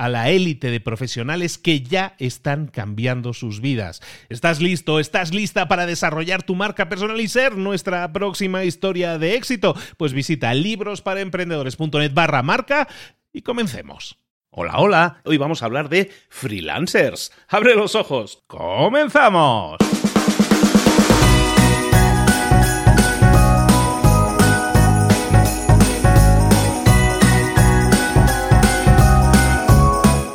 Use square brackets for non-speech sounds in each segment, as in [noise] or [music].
a la élite de profesionales que ya están cambiando sus vidas. ¿Estás listo? ¿Estás lista para desarrollar tu marca personal y ser nuestra próxima historia de éxito? Pues visita librosparaemprendedores.net barra marca y comencemos. Hola, hola. Hoy vamos a hablar de freelancers. Abre los ojos. ¡Comenzamos!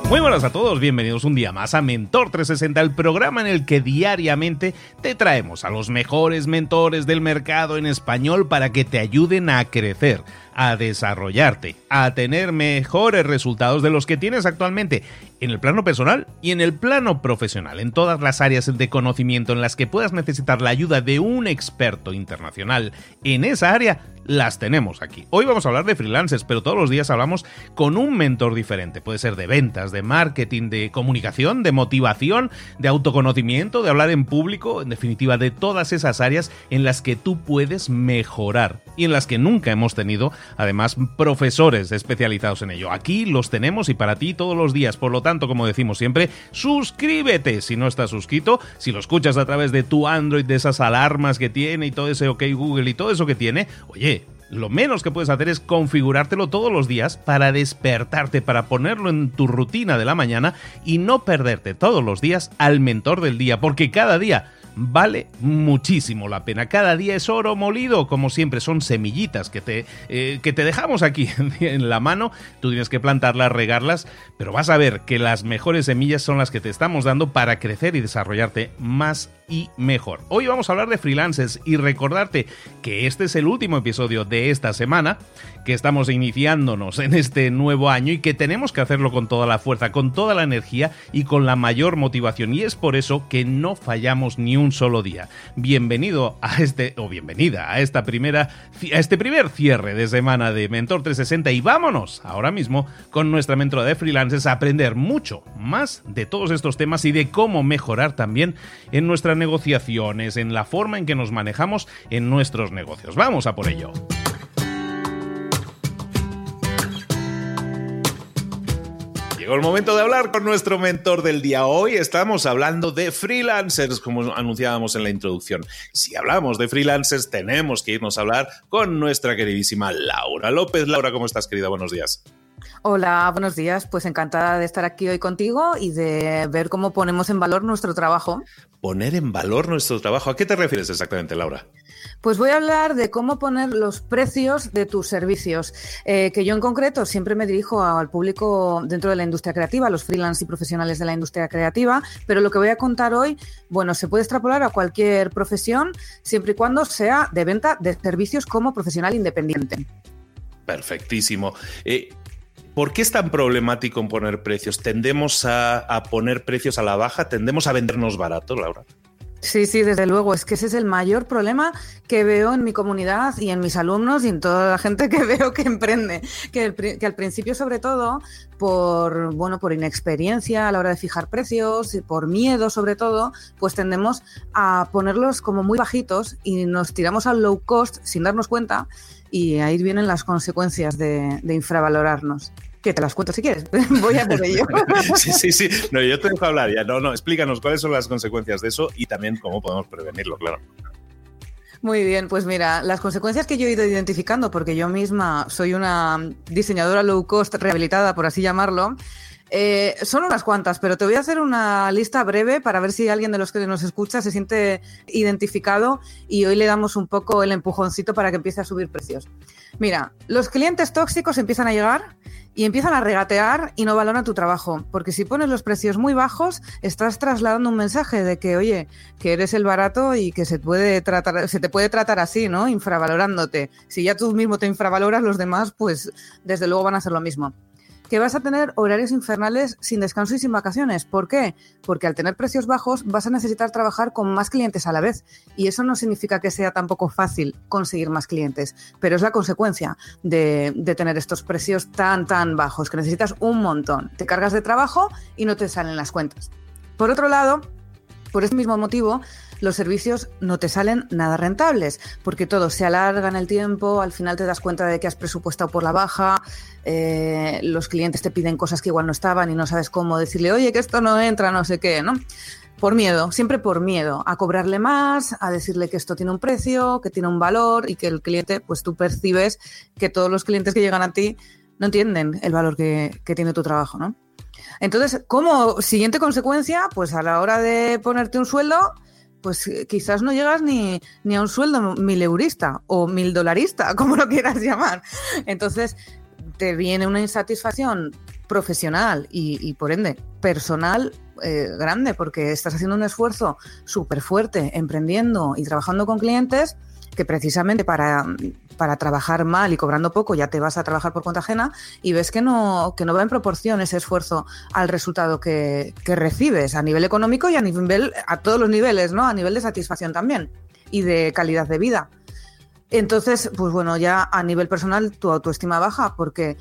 Muy buenas a todos, bienvenidos un día más a Mentor 360, el programa en el que diariamente te traemos a los mejores mentores del mercado en español para que te ayuden a crecer, a desarrollarte, a tener mejores resultados de los que tienes actualmente en el plano personal y en el plano profesional, en todas las áreas de conocimiento en las que puedas necesitar la ayuda de un experto internacional en esa área las tenemos aquí. Hoy vamos a hablar de freelancers, pero todos los días hablamos con un mentor diferente. Puede ser de ventas, de marketing, de comunicación, de motivación, de autoconocimiento, de hablar en público, en definitiva, de todas esas áreas en las que tú puedes mejorar y en las que nunca hemos tenido, además, profesores especializados en ello. Aquí los tenemos y para ti todos los días. Por lo tanto, como decimos siempre, suscríbete si no estás suscrito, si lo escuchas a través de tu Android, de esas alarmas que tiene y todo ese OK Google y todo eso que tiene, oye, lo menos que puedes hacer es configurártelo todos los días para despertarte, para ponerlo en tu rutina de la mañana y no perderte todos los días al mentor del día, porque cada día vale muchísimo la pena. Cada día es oro molido, como siempre, son semillitas que te, eh, que te dejamos aquí [laughs] en la mano. Tú tienes que plantarlas, regarlas, pero vas a ver que las mejores semillas son las que te estamos dando para crecer y desarrollarte más y mejor. Hoy vamos a hablar de freelancers y recordarte que este es el último episodio de esta semana, que estamos iniciándonos en este nuevo año y que tenemos que hacerlo con toda la fuerza, con toda la energía y con la mayor motivación. Y es por eso que no fallamos ni un solo día. Bienvenido a este, o bienvenida a esta primera, a este primer cierre de semana de Mentor 360 y vámonos ahora mismo con nuestra mentora de freelancers a aprender mucho más de todos estos temas y de cómo mejorar también en nuestra negociaciones, en la forma en que nos manejamos en nuestros negocios. Vamos a por ello. Llegó el momento de hablar con nuestro mentor del día. Hoy estamos hablando de freelancers, como anunciábamos en la introducción. Si hablamos de freelancers, tenemos que irnos a hablar con nuestra queridísima Laura López. Laura, ¿cómo estás, querida? Buenos días. Hola, buenos días. Pues encantada de estar aquí hoy contigo y de ver cómo ponemos en valor nuestro trabajo. Poner en valor nuestro trabajo. ¿A qué te refieres exactamente, Laura? Pues voy a hablar de cómo poner los precios de tus servicios, eh, que yo en concreto siempre me dirijo al público dentro de la industria creativa, a los freelance y profesionales de la industria creativa, pero lo que voy a contar hoy, bueno, se puede extrapolar a cualquier profesión siempre y cuando sea de venta de servicios como profesional independiente. Perfectísimo. Eh, ¿Por qué es tan problemático en poner precios? ¿Tendemos a, poner precios a la baja? ¿Tendemos a vendernos barato, Laura? Sí, sí, desde luego. Es que ese es el mayor problema que veo en mi comunidad y en mis alumnos y en toda la gente que [laughs] veo que emprende. Que, que, al principio, sobre todo, por bueno, por inexperiencia a la hora de fijar precios y por miedo, sobre todo, pues tendemos a ponerlos como muy bajitos y nos tiramos al low cost sin darnos cuenta. Y ahí vienen las consecuencias de, de infravalorarnos que te las cuento si quieres. [laughs] Voy a por ello. [laughs] sí, sí, sí. No, yo te dejo hablar ya. No, no, explícanos cuáles son las consecuencias de eso y también cómo podemos prevenirlo, claro. Muy bien, pues mira, las consecuencias que yo he ido identificando, porque yo misma soy una diseñadora low cost rehabilitada, por así llamarlo, eh, son unas cuantas, pero te voy a hacer una lista breve para ver si alguien de los que nos escucha se siente identificado y hoy le damos un poco el empujoncito para que empiece a subir precios. Mira, los clientes tóxicos empiezan a llegar y empiezan a regatear y no valoran tu trabajo. Porque si pones los precios muy bajos, estás trasladando un mensaje de que, oye, que eres el barato y que se, puede tratar, se te puede tratar así, ¿no? Infravalorándote. Si ya tú mismo te infravaloras, los demás, pues desde luego van a hacer lo mismo que vas a tener horarios infernales sin descanso y sin vacaciones. ¿Por qué? Porque al tener precios bajos vas a necesitar trabajar con más clientes a la vez. Y eso no significa que sea tampoco fácil conseguir más clientes, pero es la consecuencia de, de tener estos precios tan, tan bajos, que necesitas un montón. Te cargas de trabajo y no te salen las cuentas. Por otro lado, por ese mismo motivo, los servicios no te salen nada rentables, porque todo se alarga en el tiempo, al final te das cuenta de que has presupuestado por la baja, eh, los clientes te piden cosas que igual no estaban y no sabes cómo decirle, oye, que esto no entra, no sé qué, ¿no? Por miedo, siempre por miedo, a cobrarle más, a decirle que esto tiene un precio, que tiene un valor y que el cliente, pues tú percibes que todos los clientes que llegan a ti no entienden el valor que tiene tu trabajo, ¿no? Entonces, como siguiente consecuencia, pues a la hora de ponerte un sueldo, pues quizás no llegas ni, a un sueldo mil eurista o mil dolarista, [laughs] como lo quieras llamar. Entonces, te viene una insatisfacción profesional y, por ende personal eh, grande, porque estás haciendo un esfuerzo súper fuerte emprendiendo y trabajando con clientes que precisamente para, para, trabajar mal y cobrando poco ya te vas a trabajar por cuenta ajena y ves que no, que no va en proporción ese esfuerzo al resultado que, que recibes a nivel económico y a nivel, a todos los niveles, ¿no? A nivel de satisfacción también y de calidad de vida. Entonces, pues bueno, ya a nivel personal tu autoestima baja porque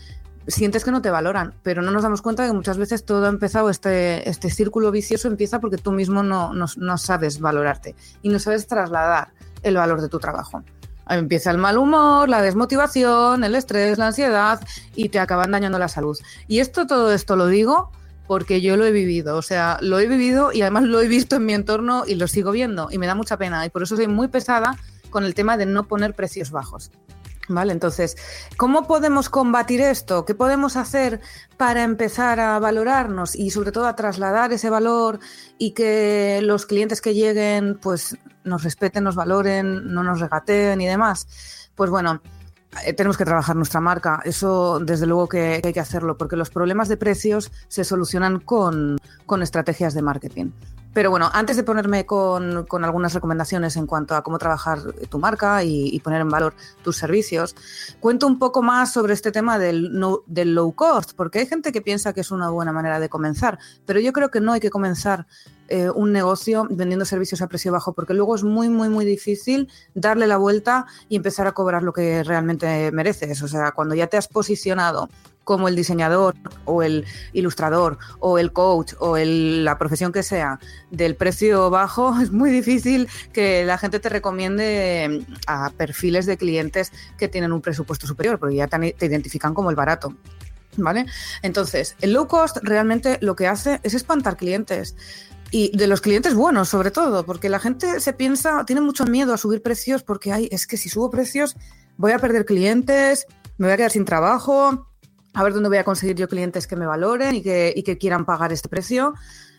sientes que no te valoran, pero no nos damos cuenta de que muchas veces todo ha empezado, este, este círculo vicioso empieza porque tú mismo no, no, no sabes valorarte y no sabes trasladar el valor de tu trabajo. Empieza el mal humor, la desmotivación, el estrés, la ansiedad y te acaban dañando la salud. Y esto, todo esto lo digo porque yo lo he vivido, o sea, lo he vivido y además lo he visto en mi entorno y lo sigo viendo y me da mucha pena y por eso soy muy pesada con el tema de no poner precios bajos. Vale, entonces, ¿cómo podemos combatir esto? ¿Qué podemos hacer para empezar a valorarnos y sobre todo a trasladar ese valor y que los clientes que lleguen pues nos respeten, nos valoren, no nos regateen y demás? Pues bueno, eh, tenemos que trabajar nuestra marca. Eso, desde luego, que, hay que hacerlo, porque los problemas de precios se solucionan con, con estrategias de marketing. Pero bueno, antes de ponerme con, algunas recomendaciones en cuanto a cómo trabajar tu marca y, poner en valor tus servicios, cuento un poco más sobre este tema del, del low cost, porque hay gente que piensa que es una buena manera de comenzar, pero yo creo que no hay que comenzar eh, un negocio vendiendo servicios a precio bajo, porque luego es muy, muy, muy difícil darle la vuelta y empezar a cobrar lo que realmente mereces. O sea, cuando ya te has posicionado como el diseñador o el ilustrador o el coach o la profesión que sea del precio bajo, [laughs] es muy difícil que la gente te recomiende a perfiles de clientes que tienen un presupuesto superior, porque ya te, te identifican como el barato. ¿Vale? Entonces, el low cost realmente lo que hace es espantar clientes y de los clientes buenos, sobre todo, porque la gente se piensa, tiene mucho miedo a subir precios porque hay, es que si subo precios voy a perder clientes, me voy a quedar sin trabajo, a ver dónde voy a conseguir yo clientes que me valoren y que, y que quieran pagar este precio.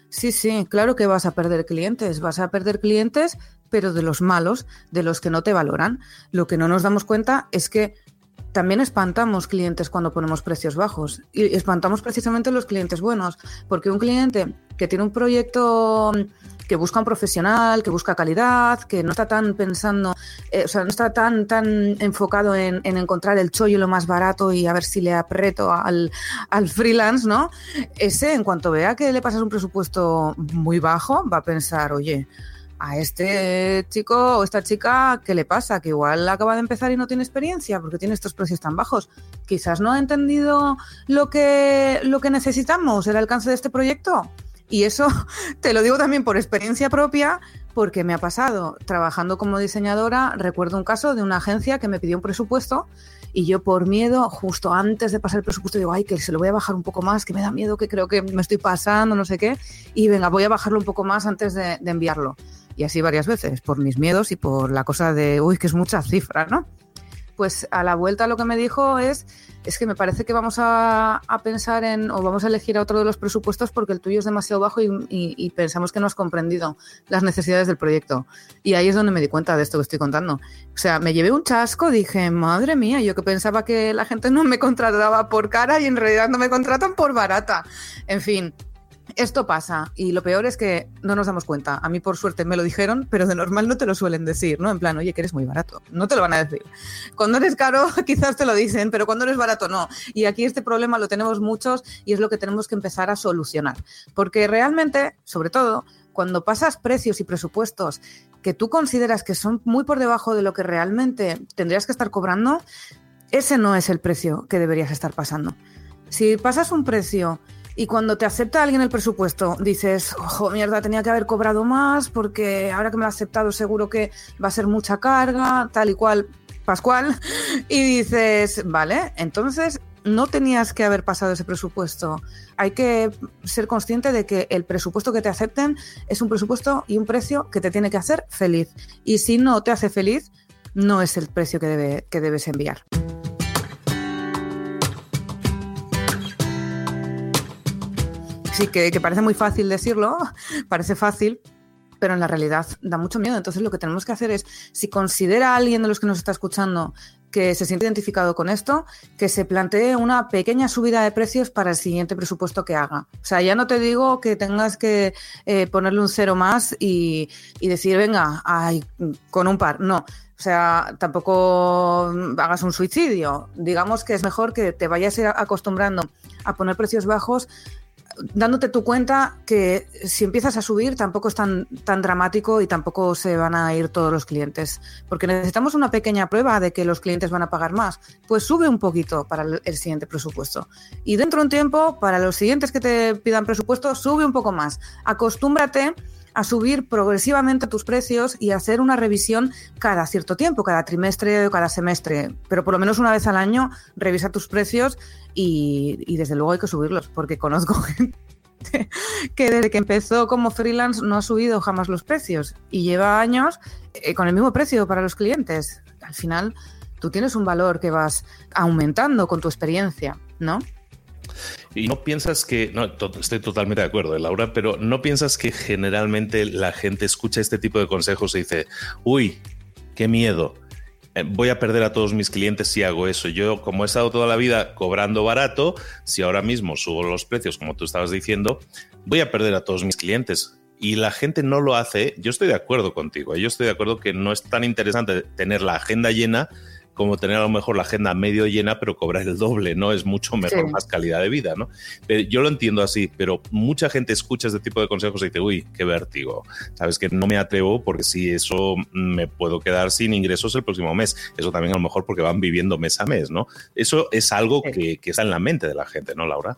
Sí, sí, claro que vas a perder clientes, vas a perder clientes, pero de los malos, de los que no te valoran. Lo que no nos damos cuenta es que también espantamos clientes cuando ponemos precios bajos y espantamos precisamente los clientes buenos, porque un cliente que tiene un proyecto que busca un profesional, que busca calidad, que no está tan pensando, eh, o sea, no está tan, tan enfocado en, encontrar el chollo lo más barato y a ver si le apreto al, al freelance, ¿no? Ese, en cuanto vea que le pasas un presupuesto muy bajo, va a pensar, oye, a este chico o esta chica, ¿qué le pasa? Que igual acaba de empezar y no tiene experiencia porque tiene estos precios tan bajos. Quizás no ha entendido lo que, lo que necesitamos, el alcance de este proyecto. Y eso [laughs] te lo digo también por experiencia propia, porque me ha pasado. Trabajando como diseñadora, recuerdo un caso de una agencia que me pidió un presupuesto y yo por miedo, justo antes de pasar el presupuesto, digo, ay, que se lo voy a bajar un poco más, que me da miedo, que creo que me estoy pasando, no sé qué, y venga, voy a bajarlo un poco más antes de, enviarlo. Y así varias veces, por mis miedos y por la cosa de, uy, que es mucha cifra, ¿no? Pues a la vuelta lo que me dijo es, es que me parece que vamos a, a pensar en, o vamos a elegir a otro de los presupuestos porque el tuyo es demasiado bajo y, y, pensamos que no has comprendido las necesidades del proyecto. Y ahí es donde me di cuenta de esto que estoy contando. O sea, me llevé un chasco, dije, madre mía, yo que pensaba que la gente no me contrataba por cara y en realidad no me contratan por barata. En fin, esto pasa y lo peor es que no nos damos cuenta. A mí por suerte me lo dijeron, pero de normal no te lo suelen decir, ¿no? En plan, oye, que eres muy barato. No te lo van a decir. Cuando eres caro [laughs] quizás te lo dicen, pero cuando eres barato no. Y aquí este problema lo tenemos muchos y es lo que tenemos que empezar a solucionar. Porque realmente, sobre todo, cuando pasas precios y presupuestos que tú consideras que son muy por debajo de lo que realmente tendrías que estar cobrando, ese no es el precio que deberías estar pasando. Si pasas un precio y cuando te acepta alguien el presupuesto, dices, ojo, mierda, tenía que haber cobrado más porque ahora que me lo ha aceptado seguro que va a ser mucha carga, tal y cual, Pascual. [laughs] Y dices, vale, entonces no tenías que haber pasado ese presupuesto. Hay que ser consciente de que el presupuesto que te acepten es un presupuesto y un precio que te tiene que hacer feliz. Y si no te hace feliz, no es el precio que, debe, que debes enviar. Sí, que, parece muy fácil decirlo, [laughs] parece fácil, pero en la realidad da mucho miedo. Entonces lo que tenemos que hacer es, si considera a alguien de los que nos está escuchando que se siente identificado con esto, que se plantee una pequeña subida de precios para el siguiente presupuesto que haga. O sea, ya no te digo que tengas que eh, ponerle un cero más y, y decir, venga, ay, con un par. No, o sea, tampoco hagas un suicidio. Digamos que es mejor que te vayas acostumbrando a poner precios bajos dándote tu cuenta que si empiezas a subir tampoco es tan, tan dramático y tampoco se van a ir todos los clientes. Porque necesitamos una pequeña prueba de que los clientes van a pagar más. Pues sube un poquito para el siguiente presupuesto. Y dentro de un tiempo, para los siguientes que te pidan presupuesto, sube un poco más. Acostúmbrate a subir progresivamente tus precios y hacer una revisión cada cierto tiempo, cada trimestre o cada semestre, pero por lo menos una vez al año revisa tus precios y, y desde luego hay que subirlos, porque conozco [laughs] gente que desde que empezó como freelance no ha subido jamás los precios y lleva años eh, con el mismo precio para los clientes. Al final, tú tienes un valor que vas aumentando con tu experiencia, ¿no? Y no piensas que, no, to estoy totalmente de acuerdo, Laura, pero no piensas que generalmente la gente escucha este tipo de consejos y dice, uy, qué miedo, eh, voy a perder a todos mis clientes si hago eso. Yo, como he estado toda la vida cobrando barato, si ahora mismo subo los precios, como tú estabas diciendo, voy a perder a todos mis clientes. Y la gente no lo hace, yo estoy de acuerdo contigo, yo estoy de acuerdo que no es tan interesante tener la agenda llena como tener a lo mejor la agenda medio llena, pero cobrar el doble, ¿no? Es mucho mejor, sí. más calidad de vida, ¿no? Pero yo lo entiendo así, pero mucha gente escucha este tipo de consejos y dice, uy, qué vértigo. Sabes que no me atrevo porque si eso me puedo quedar sin ingresos el próximo mes. Eso también a lo mejor porque van viviendo mes a mes, ¿no? Eso es algo sí. que, que está en la mente de la gente, ¿no, Laura?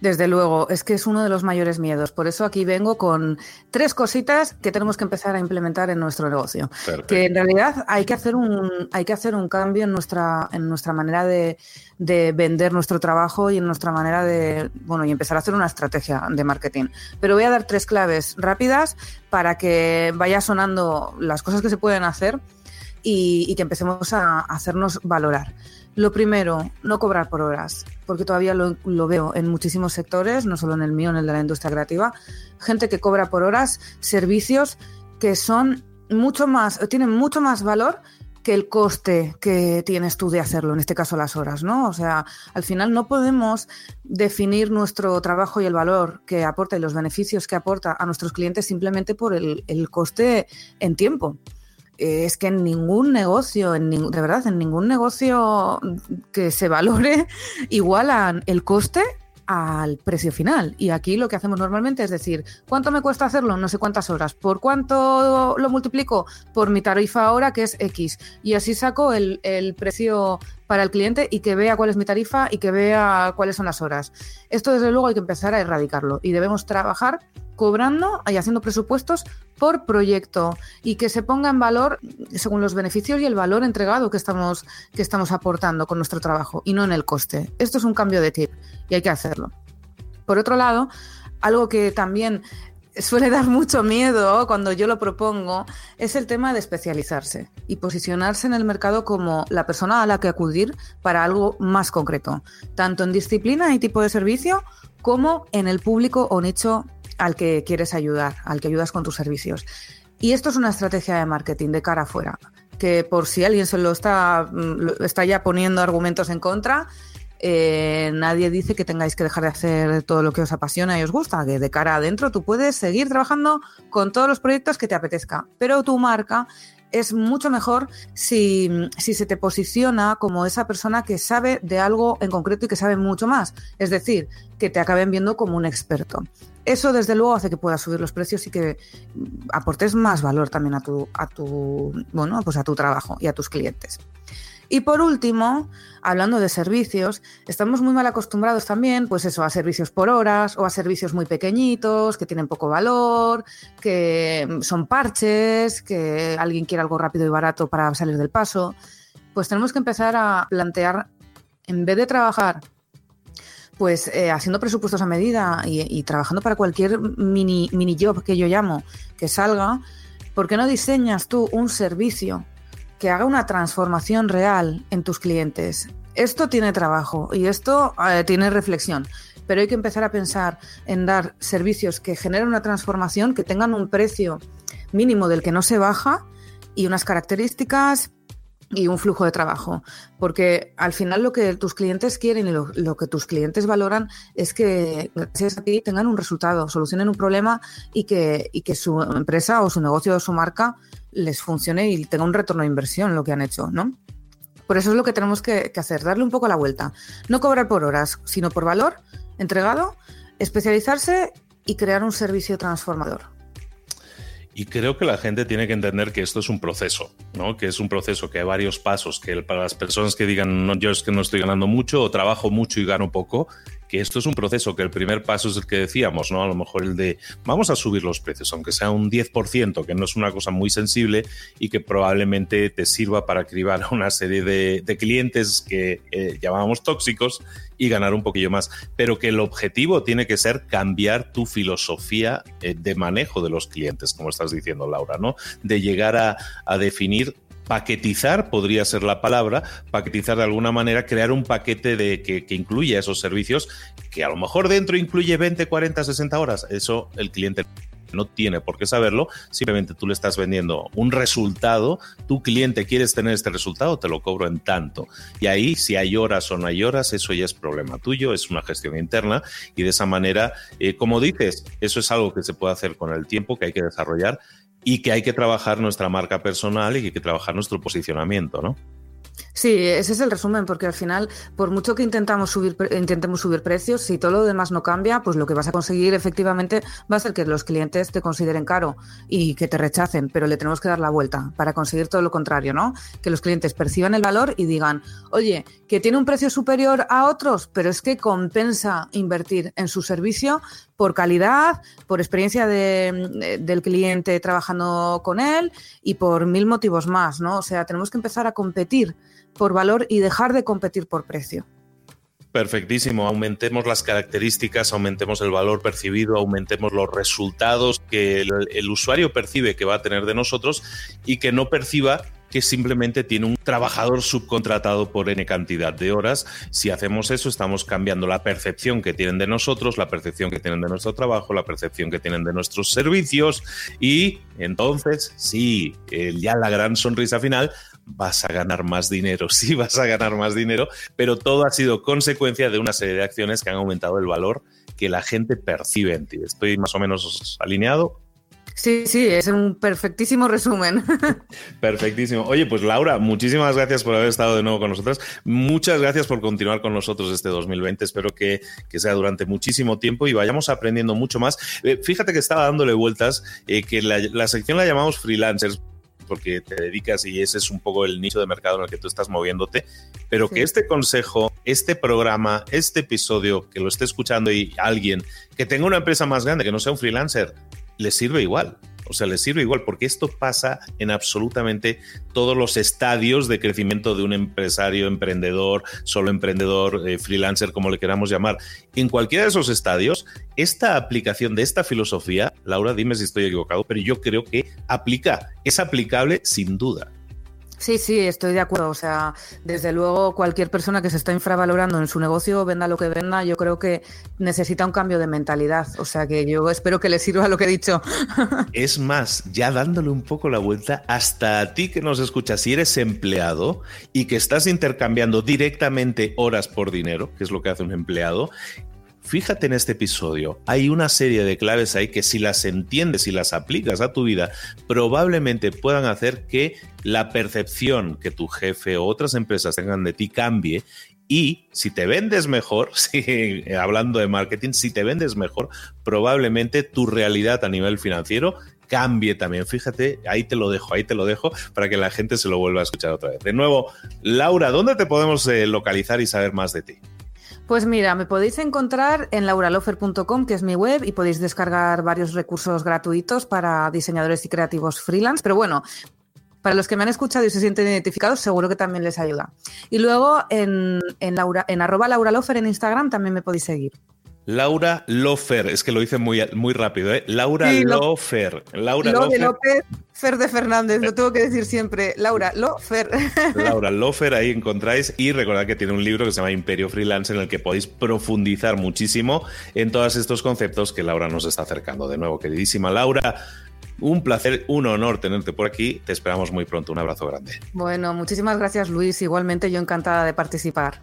Desde luego, es que es uno de los mayores miedos. Por eso aquí vengo con tres cositas que tenemos que empezar a implementar en nuestro negocio. Perfecto. Que en realidad hay que hacer un, hay que hacer un cambio en nuestra, en nuestra manera de, de vender nuestro trabajo y en nuestra manera de, bueno, y empezar a hacer una estrategia de marketing. Pero voy a dar tres claves rápidas para que vaya sonando las cosas que se pueden hacer y, y que empecemos a hacernos valorar. Lo primero, no cobrar por horas, porque todavía lo, veo en muchísimos sectores, no solo en el mío, en el de la industria creativa, gente que cobra por horas servicios que son mucho más, tienen mucho más valor que el coste que tienes tú de hacerlo, en este caso las horas, ¿no? O sea, al final no podemos definir nuestro trabajo y el valor que aporta y los beneficios que aporta a nuestros clientes simplemente por el coste en tiempo es que en ningún negocio, en de verdad, en ningún negocio que se valore [laughs] igualan el coste al precio final. Y aquí lo que hacemos normalmente es decir, ¿cuánto me cuesta hacerlo? No sé cuántas horas. ¿Por cuánto lo multiplico? Por mi tarifa ahora, que es X. Y así saco el precio para el cliente y que vea cuál es mi tarifa y que vea cuáles son las horas. Esto desde luego hay que empezar a erradicarlo y debemos trabajar cobrando y haciendo presupuestos por proyecto y que se ponga en valor según los beneficios y el valor entregado que estamos, que estamos aportando con nuestro trabajo y no en el coste. Esto es un cambio de tip y hay que hacerlo. Por otro lado, algo que también suele dar mucho miedo cuando yo lo propongo es el tema de especializarse y posicionarse en el mercado como la persona a la que acudir para algo más concreto, tanto en disciplina y tipo de servicio como en el público o nicho al que quieres ayudar, al que ayudas con tus servicios. Y esto es una estrategia de marketing de cara afuera, que por si alguien se lo está, mm, ya poniendo argumentos en contra, eh, nadie dice que tengáis que dejar de hacer todo lo que os apasiona y os gusta, que de cara adentro tú puedes seguir trabajando con todos los proyectos que te apetezca, pero tu marca es mucho mejor si, se te posiciona como esa persona que sabe de algo en concreto y que sabe mucho más. Es decir, que te acaben viendo como un experto. Eso, desde luego, hace que puedas subir los precios y que aportes más valor también a tu, a tu, bueno, pues a tu trabajo y a tus clientes. Y por último, hablando de servicios, estamos muy mal acostumbrados también, pues eso, a servicios por horas o a servicios muy pequeñitos, que tienen poco valor, que son parches, que alguien quiere algo rápido y barato para salir del paso. Pues tenemos que empezar a plantear, en vez de trabajar pues eh, haciendo presupuestos a medida y, trabajando para cualquier mini, mini job que yo llamo que salga, ¿por qué no diseñas tú un servicio que haga una transformación real en tus clientes. Esto tiene trabajo y esto eh, tiene reflexión, pero hay que empezar a pensar en dar servicios que generen una transformación, que tengan un precio mínimo del que no se baja y unas características y un flujo de trabajo. Porque al final lo que tus clientes quieren y lo, que tus clientes valoran es que gracias a ti tengan un resultado, solucionen un problema y que, y que su empresa o su negocio o su marca les funcione y tenga un retorno de inversión lo que han hecho, ¿no? Por eso es lo que tenemos que hacer, darle un poco la vuelta. No cobrar por horas, sino por valor entregado, especializarse y crear un servicio transformador. Y creo que la gente tiene que entender que esto es un proceso, ¿no? Que es un proceso que hay varios pasos, que para las personas que digan, no, yo es que no estoy ganando mucho o trabajo mucho y gano poco, que esto es un proceso, que el primer paso es el que decíamos, ¿no? A lo mejor el de vamos a subir los precios, aunque sea un 10%, que no es una cosa muy sensible y que probablemente te sirva para cribar a una serie de, de clientes que eh, llamábamos tóxicos y ganar un poquillo más. Pero que el objetivo tiene que ser cambiar tu filosofía eh, de manejo de los clientes, como estás diciendo, Laura, ¿no? De llegar a, a definir paquetizar podría ser la palabra, paquetizar de alguna manera, crear un paquete de, que, incluya esos servicios, que a lo mejor dentro incluye 20, 40, 60 horas. Eso el cliente no tiene por qué saberlo, simplemente tú le estás vendiendo un resultado, tu cliente quieres tener este resultado, te lo cobro en tanto. Y ahí, si hay horas o no hay horas, eso ya es problema tuyo, es una gestión interna y de esa manera, eh, como dices, eso es algo que se puede hacer con el tiempo, que hay que desarrollar, y que hay que trabajar nuestra marca personal y que hay que trabajar nuestro posicionamiento, ¿no? Sí, ese es el resumen, porque al final, por mucho que intentamos subir, intentemos subir precios, si todo lo demás no cambia, pues lo que vas a conseguir efectivamente va a ser que los clientes te consideren caro y que te rechacen, pero le tenemos que dar la vuelta para conseguir todo lo contrario, ¿no? Que los clientes perciban el valor y digan, oye, que tiene un precio superior a otros, pero es que compensa invertir en su servicio por calidad, por experiencia de, del cliente trabajando con él y por mil motivos más, ¿no? O sea, tenemos que empezar a competir por valor y dejar de competir por precio. Perfectísimo, aumentemos las características, aumentemos el valor percibido, aumentemos los resultados que el, el, usuario percibe que va a tener de nosotros y que no perciba que simplemente tiene un trabajador subcontratado por N cantidad de horas. Si hacemos eso, estamos cambiando la percepción que tienen de nosotros, la percepción que tienen de nuestro trabajo, la percepción que tienen de nuestros servicios y entonces, sí, ya la gran sonrisa final, vas a ganar más dinero, [laughs] sí vas a ganar más dinero, pero todo ha sido consecuencia de una serie de acciones que han aumentado el valor que la gente percibe en ti. ¿Estoy más o menos alineado? Sí, sí, es un perfectísimo resumen. [laughs] Perfectísimo. Oye, pues Laura, muchísimas gracias por haber estado de nuevo con nosotros. Muchas gracias por continuar con nosotros este 2020. Espero que, sea durante muchísimo tiempo y vayamos aprendiendo mucho más. Eh, fíjate que estaba dándole vueltas, eh, que la, la sección la llamamos freelancers porque te dedicas y ese es un poco el nicho de mercado en el que tú estás moviéndote, pero que este consejo, este programa, este episodio, que lo esté escuchando y alguien que tenga una empresa más grande, que no sea un freelancer, le sirve igual. O sea, le sirve igual, porque esto pasa en absolutamente todos los estadios de crecimiento de un empresario, emprendedor, solo emprendedor, eh, freelancer, como le queramos llamar. En cualquiera de esos estadios, esta aplicación de esta filosofía, Laura, dime si estoy equivocado, pero yo creo que aplica, es aplicable sin duda. Sí, sí, estoy de acuerdo. O sea, desde luego cualquier persona que se está infravalorando en su negocio, venda lo que venda, yo creo que necesita un cambio de mentalidad. O sea, que yo espero que le sirva lo que he dicho. [laughs] Es más, ya dándole un poco la vuelta, hasta a ti que nos escuchas, si eres empleado y que estás intercambiando directamente horas por dinero, que es lo que hace un empleado, Fíjate en este episodio, hay una serie de claves ahí que si las entiendes y las aplicas a tu vida, probablemente puedan hacer que la percepción que tu jefe o otras empresas tengan de ti cambie y si te vendes mejor, [laughs] hablando de marketing, si te vendes mejor, probablemente tu realidad a nivel financiero cambie también. Fíjate, ahí te lo dejo, ahí te lo dejo para que la gente se lo vuelva a escuchar otra vez. De nuevo, Laura, ¿dónde te podemos eh, localizar y saber más de ti? Pues mira, me podéis encontrar en lauralofer.com, que es mi web, y podéis descargar varios recursos gratuitos para diseñadores y creativos freelance. Pero bueno, para los que me han escuchado y se sienten identificados, seguro que también les ayuda. Y luego en, en, Laura, en arroba lauralofer en Instagram también me podéis seguir. Laura Lofer, es que lo hice muy, muy rápido, ¿eh? Laura Lofer. Laura Lofer. López, Fer de Fernández, lo tengo que decir siempre. Laura Lofer. [laughs] Laura Lofer, ahí encontráis. Y recordad que tiene un libro que se llama Imperio Freelance, en el que podéis profundizar muchísimo en todos estos conceptos que Laura nos está acercando. De nuevo, queridísima Laura. Un placer, un honor tenerte por aquí. Te esperamos muy pronto. Un abrazo grande. Bueno, muchísimas gracias, Luis. Igualmente, yo encantada de participar.